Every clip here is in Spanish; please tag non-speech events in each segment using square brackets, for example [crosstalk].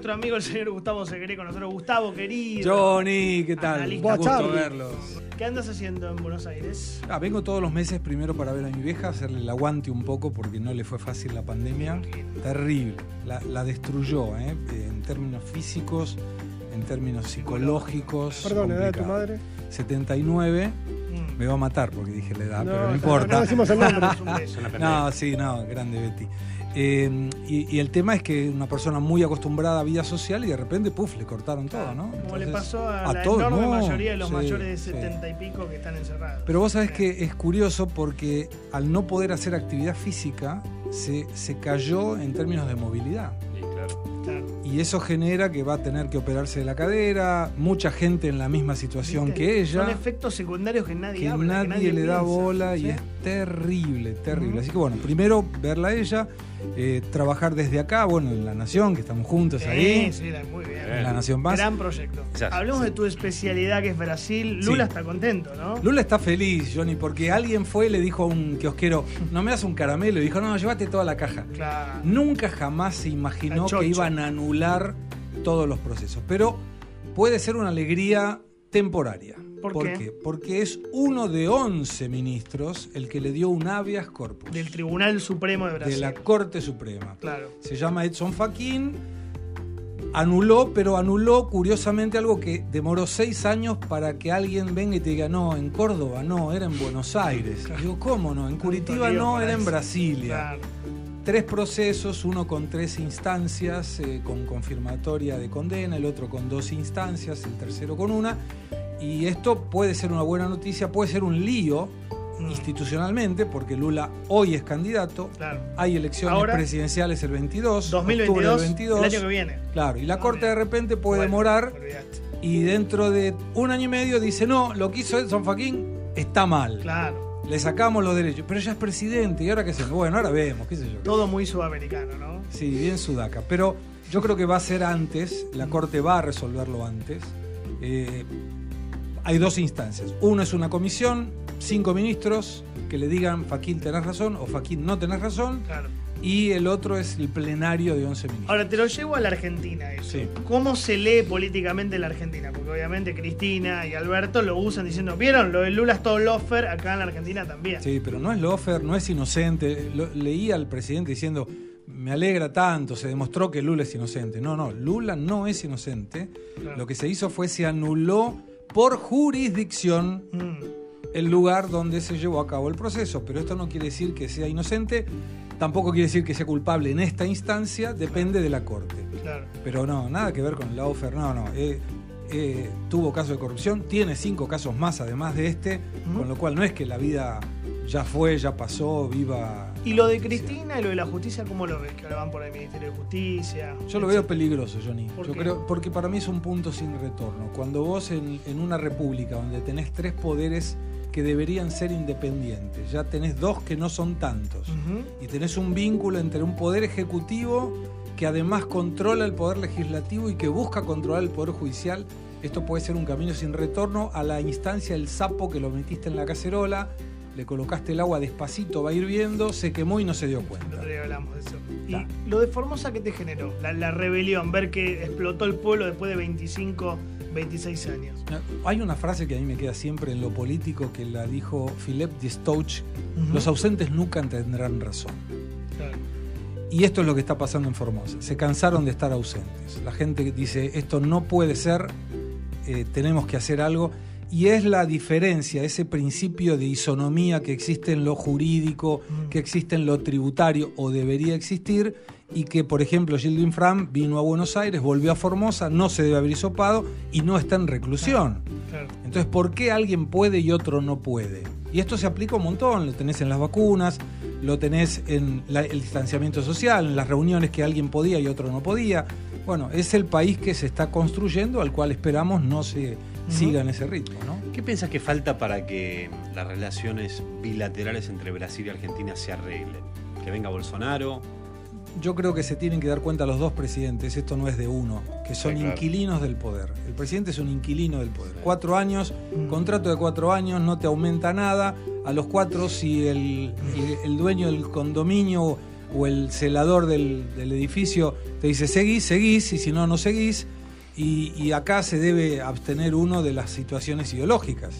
nuestro amigo el señor Gustavo Segre con nosotros. Gustavo, querido. Johnny, ¿qué tal? Analista Un gusto verlos. ¿Qué andas haciendo en Buenos Aires? Ah, vengo todos los meses primero para ver a mi vieja, hacerle el aguante un poco porque no le fue fácil la pandemia. Terrible. La, la destruyó, ¿eh? En términos físicos, en términos psicológicos. Perdón, ¿la edad de tu madre? 79. Mm. Me va a matar porque dije la edad, No, pero no no, importa. no decimos el [laughs] nombre. No, sí, no, grande Betty. Eh, y, y el tema es que una persona muy acostumbrada a vida social y de repente, puf, le cortaron todo, ¿no? Como le Entonces, pasó a, a la enorme mayoría de los sí, mayores de sí. 70 y pico que están encerrados. Pero vos sabés que es curioso porque al no poder hacer actividad física, se, se cayó en términos de movilidad. Sí, claro. Claro. Y eso genera que va a tener que operarse de la cadera, mucha gente en la misma situación ¿Viste? que ella. Son efectos secundarios que nadie que habla, nadie, que nadie le da piensa. bola y es terrible, terrible. Así que bueno, primero verla a ella, eh, trabajar desde acá, bueno, en La Nación, que estamos juntos ahí, Sí, sí, muy bien. en La Nación Más. Gran proyecto. Gracias. Hablemos de tu especialidad que es Brasil. Sí. Lula está contento, ¿no? Lula está feliz, Johnny, porque alguien fue y le dijo a un kiosquero, no me das un caramelo, y dijo, no, llévate toda la caja. Claro. Nunca jamás se imaginó que iban a anular todos los procesos. Pero puede ser una alegría temporaria. ¿Por qué? Porque es uno de 11 ministros el que le dio un habeas corpus Del Tribunal Supremo de Brasil. de la Corte Suprema. Claro. Se llama Edson Fachin. Anuló, pero anuló curiosamente algo que demoró seis años para que alguien venga y te diga, no, en Córdoba no, era en Buenos Aires. Digo, ¿cómo no? En Curitiba no, era en. Brasilia. Claro. Tres procesos, uno con tres instancias, eh, con confirmatoria de condena, el otro con dos instancias, el tercero con una. Y esto puede ser una buena noticia, puede ser un lío Mm. institucionalmente, porque Lula hoy es candidato. Claro. Hay elecciones Ahora, presidenciales el 22, 2022, octubre del 22. el año que viene. Claro, y la Corte de repente puede Bueno, demorar y dentro de un año y medio dice, no, lo que hizo Edson Fachin está mal. Claro. Le sacamos los derechos. Pero ya es presidente y ahora qué hacemos. Bueno, ahora vemos, qué sé yo. Todo muy sudamericano, ¿no? Sí, bien sudaca. Pero yo creo que va a ser antes, la Corte va a resolverlo antes. Eh, hay dos instancias. Uno es una comisión, cinco ministros que le digan, Faquín tenés razón o Faquín no tenés razón. Claro. Y el otro es el plenario de 11 ministros. Ahora te lo llevo a la Argentina eso. Sí. ¿Cómo se lee políticamente la Argentina? Porque obviamente Cristina y Alberto lo usan diciendo, ¿vieron? Lo de Lula es todo lofer, acá en la Argentina también. Sí, pero no es lofer, no es inocente. Lo- leí al presidente diciendo, me alegra tanto, se demostró que Lula es inocente. No, no, Lula no es inocente. Claro. Lo que se hizo fue se anuló por jurisdicción Mm, el lugar donde se llevó a cabo el proceso. Pero esto no quiere decir que sea inocente, tampoco quiere decir que sea culpable en esta instancia, depende de la Corte. claro. Pero no, nada que ver con la ofer, no, no. eh, eh, tuvo caso de corrupción, tiene cinco casos más además de este, con lo cual no es que la vida ya fue, ya pasó, viva. ¿Y lo de Cristina y lo de la justicia, cómo lo ves? Que ahora van por el Ministerio de Justicia. Yo lo veo peligroso, Johnny. ¿Por Yo qué? creo, porque para mí es un punto sin retorno. Cuando vos en, en una república donde tenés tres poderes que deberían ser independientes, ya tenés dos que no son tantos, y tenés un vínculo entre un poder ejecutivo que además controla el poder legislativo y que busca controlar el poder judicial, esto puede ser un camino sin retorno a la instancia del sapo que lo metiste en la cacerola, le colocaste el agua despacito, va hirviendo, se quemó y no se dio cuenta. día hablamos de eso. ¿Y lo de Formosa qué te generó? La, la rebelión, ver que explotó el pueblo después de 25, 26 años. Hay una frase que a mí me queda siempre en lo político que la dijo Philip de Stouch, Ujú. los ausentes nunca tendrán razón. Claro. Y esto es lo que está pasando en Formosa. Se cansaron de estar ausentes. La gente dice, esto no puede ser, eh, tenemos que hacer algo. Y es la diferencia, ese principio de isonomía que existe en lo jurídico, que existe en lo tributario o debería existir, y que, por ejemplo, Gilles Fram vino a Buenos Aires, volvió a Formosa, no se debe haber hisopado y no está en reclusión. Claro. Entonces, ¿por qué alguien puede y otro no puede? Y esto se aplica un montón, lo tenés en las vacunas, lo tenés en la- el distanciamiento social, en las reuniones que alguien podía y otro no podía. Bueno, es el país que se está construyendo, al cual esperamos no se siga en ese ritmo, ¿no? ¿Qué piensas que falta para que las relaciones bilaterales entre Brasil y Argentina se arreglen? Que venga Bolsonaro. Yo creo que se tienen que dar cuenta los dos presidentes, esto no es de uno, que son Sí, claro. inquilinos del poder. El presidente es un inquilino del poder. Cuatro años, Mm. contrato de cuatro años, no te aumenta nada. A los cuatro, si el, el- el dueño del condominio o el celador del, del edificio Te dice, seguís, seguís, y si no, no seguís. Y, y acá se debe abstener uno de las situaciones ideológicas.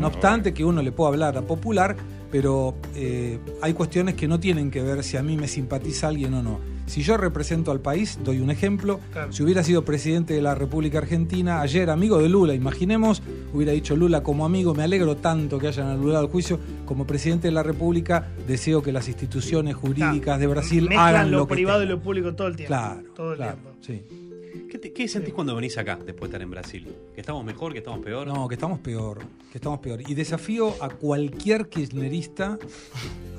No obstante que uno le pueda hablar a popular, pero eh, hay cuestiones que no tienen que ver si a mí me simpatiza alguien o no. Si yo represento al país, doy un ejemplo, Claro. si hubiera sido presidente de la República Argentina, ayer amigo de Lula, imaginemos, hubiera dicho Lula como amigo, me alegro tanto que hayan anulado el juicio, como presidente de la República, deseo que las instituciones jurídicas de Brasil Mezclan hagan lo, privado y tengan". lo público todo el tiempo. Claro, Todo el claro, tiempo. sí. ¿Qué, te- qué sentís cuando venís acá después de estar en Brasil? ¿Que estamos mejor, que estamos peor? No, que estamos peor, que estamos peor. Y desafío a cualquier kirchnerista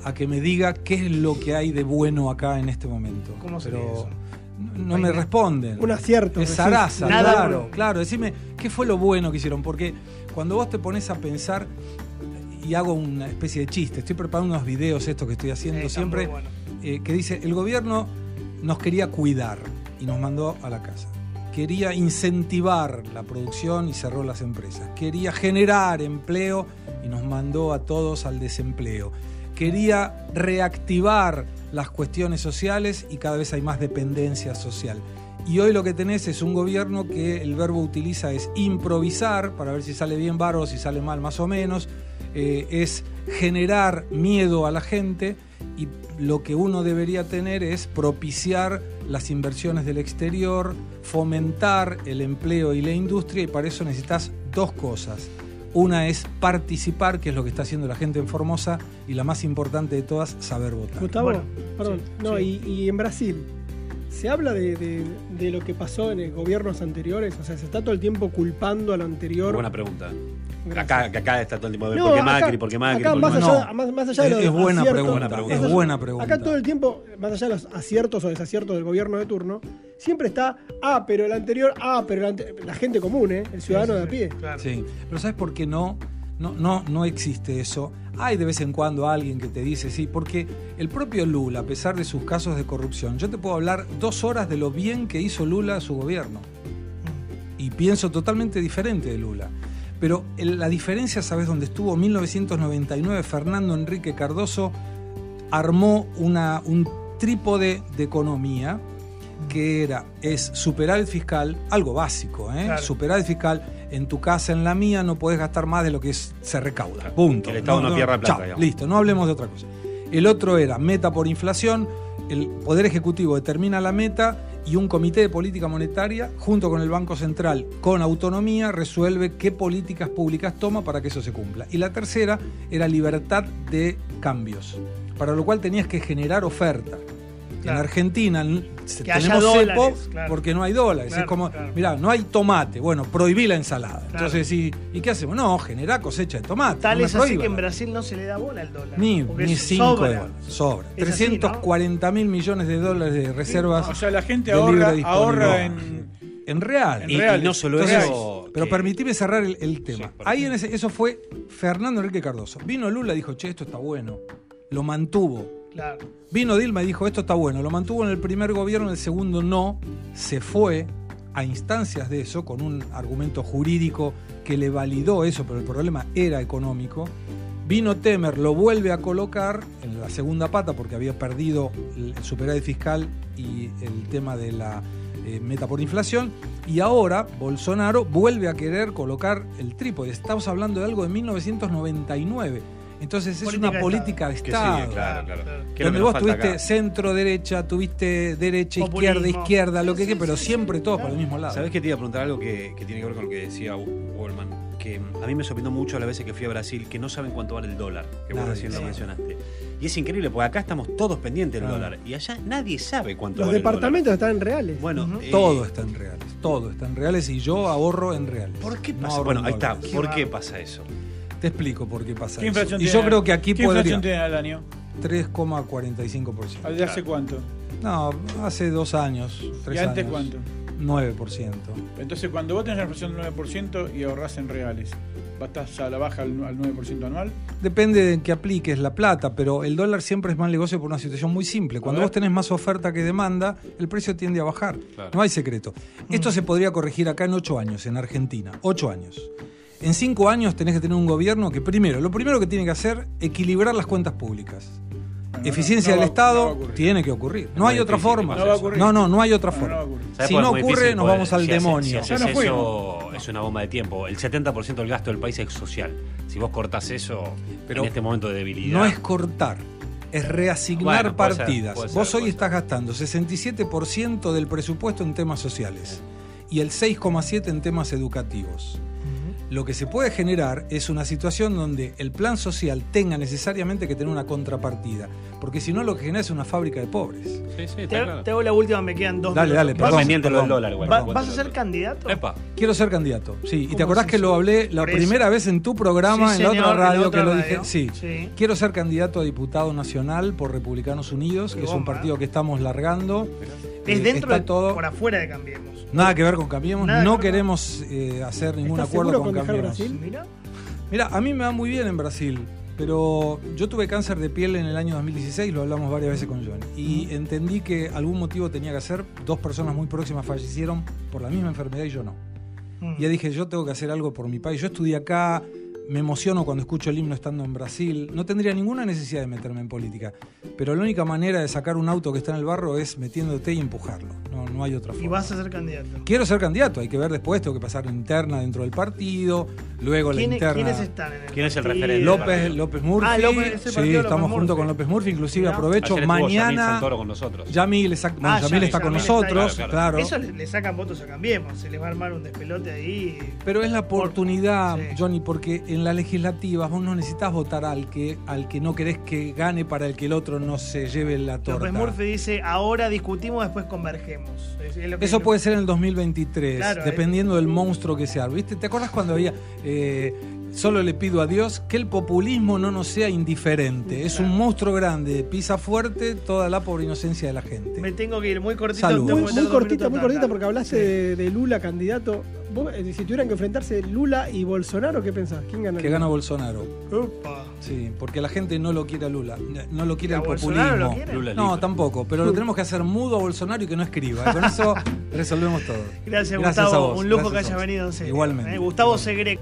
a que me diga qué es lo que hay de bueno acá en este momento. ¿Cómo sería Pero eso? no, no me responden. Un acierto. Es zaraza, Nada claro, bueno. claro. Decime, ¿qué fue lo bueno que hicieron? Porque cuando vos te pones a pensar, y hago una especie de chiste, estoy preparando unos videos, estos que estoy haciendo Eh, siempre, bueno. eh, que dice, el gobierno nos quería cuidar y nos mandó a la casa. Quería incentivar la producción y cerró las empresas. Quería generar empleo y nos mandó a todos al desempleo. Quería reactivar las cuestiones sociales y cada vez hay más dependencia social. Y hoy lo que tenés es un gobierno que el verbo utiliza es improvisar para ver si sale bien bárbaro, si sale mal más o menos. Eh, es generar miedo a la gente y lo que uno debería tener es propiciar las inversiones del exterior, fomentar el empleo y la industria y para eso necesitas dos cosas. Una es participar, que es lo que está haciendo la gente en Formosa, y la más importante de todas, saber votar. Gustavo, Bueno, perdón, sí, no, sí. Y, y en Brasil, ¿se habla de, de- de lo que pasó en gobiernos anteriores? O sea, ¿se está todo el tiempo culpando a lo anterior? Buena pregunta. Acá, que acá está todo el tiempo de No, porque acá- Macri, porque Macri. acá porque más Macri. allá, No. más, más allá de Es- los es buena aciertos- pregunta, es allá- buena pregunta. Acá todo el tiempo, más allá de los aciertos o desaciertos del gobierno de turno, siempre está, ah, pero el anterior, ah, pero el ante- la gente común, ¿eh? el ciudadano de a pie. Claro. Sí, pero ¿sabes por qué no? No, no, no existe eso. Hay de vez en cuando alguien que te dice sí, porque el propio Lula, a pesar de sus casos de corrupción, yo te puedo hablar dos horas de lo bien que hizo Lula a su gobierno. Y pienso totalmente diferente de Lula. Pero el- la diferencia, ¿sabes dónde estuvo? 1999, Fernando Enrique Cardoso armó una, un trípode de economía que era, es superávit fiscal, algo básico, ¿eh? Claro. Superávit fiscal, en tu casa, en la mía, no podés gastar más de lo que es- se recauda. Punto. El Estado no pierda plata, chao, listo, no hablemos de otra cosa. El otro era meta por inflación, el Poder Ejecutivo determina la meta y un comité de política monetaria, junto con el Banco Central, con autonomía, resuelve qué políticas públicas toma para que eso se cumpla. Y la tercera era libertad de cambios, para lo cual tenías que generar oferta. En. Argentina Que tenemos cepo dólares, claro. porque no hay dólares. Claro, es como, claro. mirá, no hay tomate. Bueno, prohibí la ensalada. Claro. Entonces, ¿y, ¿y qué hacemos? No, generá cosecha de tomate. Tal no es así que en Brasil no se le da bola al dólar. Ni, ni cinco sobra. de dólares. Sobra. Es así, ¿no? 340 mil millones de dólares de reservas. O sea, la gente de ahorra, libre ahorra en. En real. En Y, no solo Entonces, eso. pero que- permitime cerrar el, el tema. Sí, Ahí en ese, eso fue Fernando Enrique Cardoso. Vino Lula y dijo, che, esto está bueno. Lo mantuvo. Claro. Vino Dilma y dijo, esto está bueno. Lo mantuvo en el primer gobierno, en el segundo no. Se fue a instancias de eso, con un argumento jurídico que le validó eso, pero el problema era económico. Vino Temer, lo vuelve a colocar en la segunda pata porque había perdido el superávit fiscal y el tema de la eh, meta por inflación. Y ahora Bolsonaro vuelve a querer colocar el trípode. Estamos hablando de algo de 1999. Entonces es Política una de política de Que sigue, Estado. claro, claro. Claro. ¿Qué es lo Donde que vos tuviste acá? centro, derecha, tuviste derecha, Populismo. izquierda, izquierda, lo que sí, pero sí, siempre sí, todos claro. por el mismo lado. ¿Sabes que te iba a preguntar algo que, que tiene que ver con lo que decía Wallman? Que a mí me sorprendió mucho a las veces que fui a Brasil que no saben cuánto vale el dólar, que vos recién lo mencionaste. Y es increíble, porque acá estamos todos pendientes del Claro. dólar y allá nadie sabe cuánto Los vale departamentos están reales. el dólar. Bueno, Ujú. eh, todo está en reales, todo está en reales y yo ahorro en reales. ¿Por qué No pasa? ahorro bueno, en ahí está. ¿Por Qué pasa eso? Te explico por qué pasa ¿Qué eso. Y yo creo que aquí ¿Qué inflación tiene al año? 3,45%. ¿Desde hace cuánto? No, hace dos años, tres ¿Y antes años. cuánto? 9%. Entonces, cuando vos tenés una inflación del 9% y ahorrás en reales, ¿va a estar ya a la baja al, al 9% anual? Depende de qué apliques la plata, pero el dólar siempre es mal negocio por una situación muy simple. Cuando vos tenés más oferta que demanda, el precio tiende a bajar. Claro. No hay secreto. Esto se podría corregir acá en ocho años, en Argentina. Ocho años. En cinco años tenés que tener un gobierno que primero, lo primero que tiene que hacer, equilibrar las cuentas públicas. eficiencia no del Estado tiene que ocurrir. No hay otra difícil forma. No va a eso. ocurrir. No, no, no hay otra forma. no va a ocurrir. ¿Sabes Si no ocurre, difícil? nos vamos al si haces- demonio. Si haces eso, es una bomba de tiempo. El 70% del gasto del país es social. Si vos cortás eso Pero en este momento de debilidad. No es cortar, es reasignar Bueno, puede ser, partidas. puede ser, Vos hoy estás gastando 67% del presupuesto en temas sociales y el 6,7% en temas educativos. Lo que se puede generar es una situación donde el plan social tenga necesariamente que tener una contrapartida, porque si no lo que genera es una fábrica de pobres. Sí, sí, Te, claro. te hago la última, me quedan dos. Dale, dale, perdón, pendiente lo del perdón. dólar ¿Vas a ser candidato? Epa. Quiero ser candidato, sí. ¿Y te ¿Cómo acordás es que lo hablé la primera vez en tu programa, Sí, en la señor, otra en la radio otra que lo dije? Sí. Sí. Quiero ser candidato a diputado nacional por Republicanos Unidos, Qué que es un partido ¿eh? que estamos largando. Es Eh, dentro de todo. por afuera de Cambiemos. Nada que ver con Cambiemos. Nada que no ver con- queremos eh, hacer ningún ¿Estás acuerdo seguro con con dejar Cambiemos. Brasil? Mira. Mira, a mí me va muy bien en Brasil, pero yo tuve cáncer de piel en el año 2016, lo hablamos varias veces con John, y entendí que algún motivo tenía que hacer. Dos personas muy próximas fallecieron por la misma enfermedad y yo no. Mm. Y ya dije, yo tengo que hacer algo por mi país. Yo estudié acá, me emociono cuando escucho el himno estando en Brasil. No tendría ninguna necesidad de meterme en política. Pero la única manera de sacar un auto que está en el barro es metiéndote y empujarlo. No, no hay otra forma. Y vas a ser candidato. Quiero ser candidato, hay que ver después, tengo que pasar la interna dentro del partido, luego la ¿Quiénes, interna. ¿Quiénes están en el ¿Quién es el referente? López, López Murphy. Ah, López, ese sí, estamos López junto Murphy. con López Murphy. Inclusive Mirá. aprovecho Ayer Yamil mañana. Santoro con nosotros. Yamil, exact- bueno, Ah, Yamil Yamil, está con Yamil está nosotros, ahí. Claro, claro. Eso le, le sacan votos a Cambiemos. Se les va a armar un despelote ahí. Pero es la oportunidad, Sí. Johnny, porque en la legislativa vos no necesitas votar al que, al que no querés que gane para el que el otro no se lleve la torta. López Murphy dice, ahora discutimos, después convergemos. Es- es lo que- Eso puede ser en el 2023, Claro, dependiendo del monstruo que sea. ¿Viste? ¿Te acuerdas cuando había eh, solo le pido a Dios que el populismo no nos sea indiferente? Es un monstruo grande, pisa fuerte toda la pobre inocencia de la gente. Me tengo que ir muy cortito. Salud. Muy, muy cortita, muy cortita, porque hablaste Sí. de, de Lula candidato. Vos, eh, si tuvieran que enfrentarse Lula y Bolsonaro, ¿qué pensás? ¿Quién gana? Que gana Bolsonaro. Upa. Sí, porque la gente no lo quiere a Lula, no lo quiere ¿A el Bolsonaro populismo. lo quiere? Lula No, tampoco, pero lo tenemos que hacer mudo a Bolsonaro y que no escriba. Con eso resolvemos todo. [laughs] Gracias, Gracias Gustavo. a vos, Un lujo gracias que hayas venido en serio. Igualmente. Eh, Gustavo Segre.